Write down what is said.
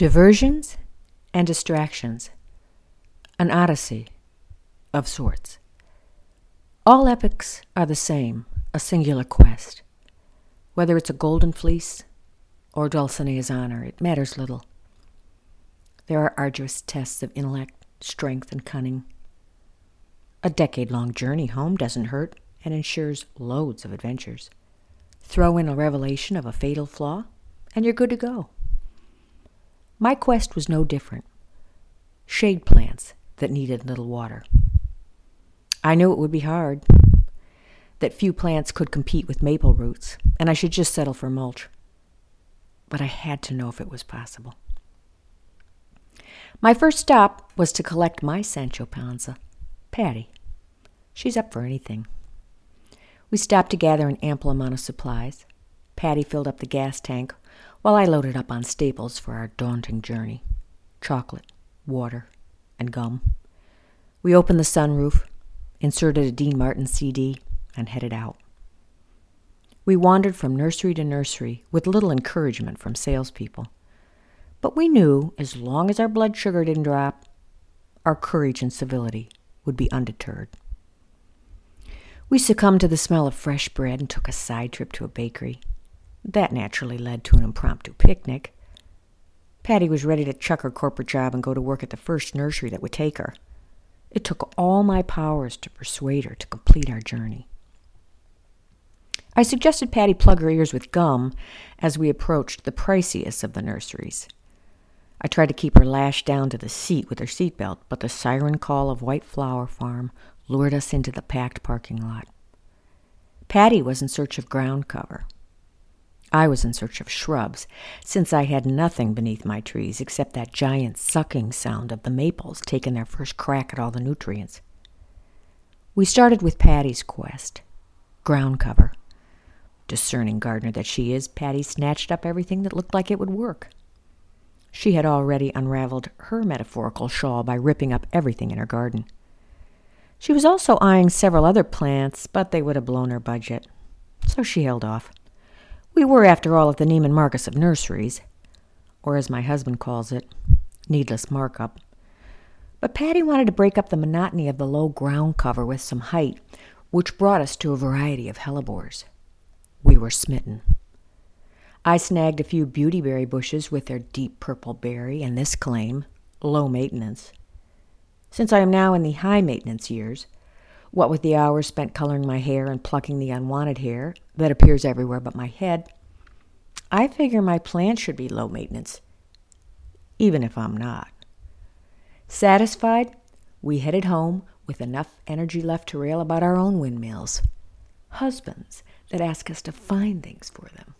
Diversions and distractions. An odyssey of sorts. All epics are the same, a singular quest. Whether it's a golden fleece or Dulcinea's honor, it matters little. There are arduous tests of intellect, strength, and cunning. A decade long journey home doesn't hurt and ensures loads of adventures. Throw in a revelation of a fatal flaw, and you're good to go. My quest was no different shade plants that needed little water. I knew it would be hard, that few plants could compete with maple roots, and I should just settle for mulch. But I had to know if it was possible. My first stop was to collect my Sancho Panza, Patty. She's up for anything. We stopped to gather an ample amount of supplies. Patty filled up the gas tank while I loaded up on staples for our daunting journey chocolate, water, and gum. We opened the sunroof, inserted a Dean Martin CD, and headed out. We wandered from nursery to nursery with little encouragement from salespeople. But we knew as long as our blood sugar didn't drop, our courage and civility would be undeterred. We succumbed to the smell of fresh bread and took a side trip to a bakery. That naturally led to an impromptu picnic. Patty was ready to chuck her corporate job and go to work at the first nursery that would take her. It took all my powers to persuade her to complete our journey. I suggested Patty plug her ears with gum as we approached the priciest of the nurseries. I tried to keep her lashed down to the seat with her seatbelt, but the siren call of White Flower Farm lured us into the packed parking lot. Patty was in search of ground cover. I was in search of shrubs, since I had nothing beneath my trees except that giant sucking sound of the maples taking their first crack at all the nutrients. We started with Patty's quest ground cover. Discerning gardener that she is, Patty snatched up everything that looked like it would work. She had already unraveled her metaphorical shawl by ripping up everything in her garden. She was also eyeing several other plants, but they would have blown her budget. So she held off. We were, after all, at the Neiman Marcus of nurseries, or as my husband calls it, needless markup. But Patty wanted to break up the monotony of the low ground cover with some height, which brought us to a variety of hellebores. We were smitten. I snagged a few beautyberry bushes with their deep purple berry and this claim, low maintenance. Since I am now in the high maintenance years, what with the hours spent coloring my hair and plucking the unwanted hair that appears everywhere but my head, I figure my plants should be low maintenance, even if I'm not. Satisfied, we headed home with enough energy left to rail about our own windmills, husbands that ask us to find things for them.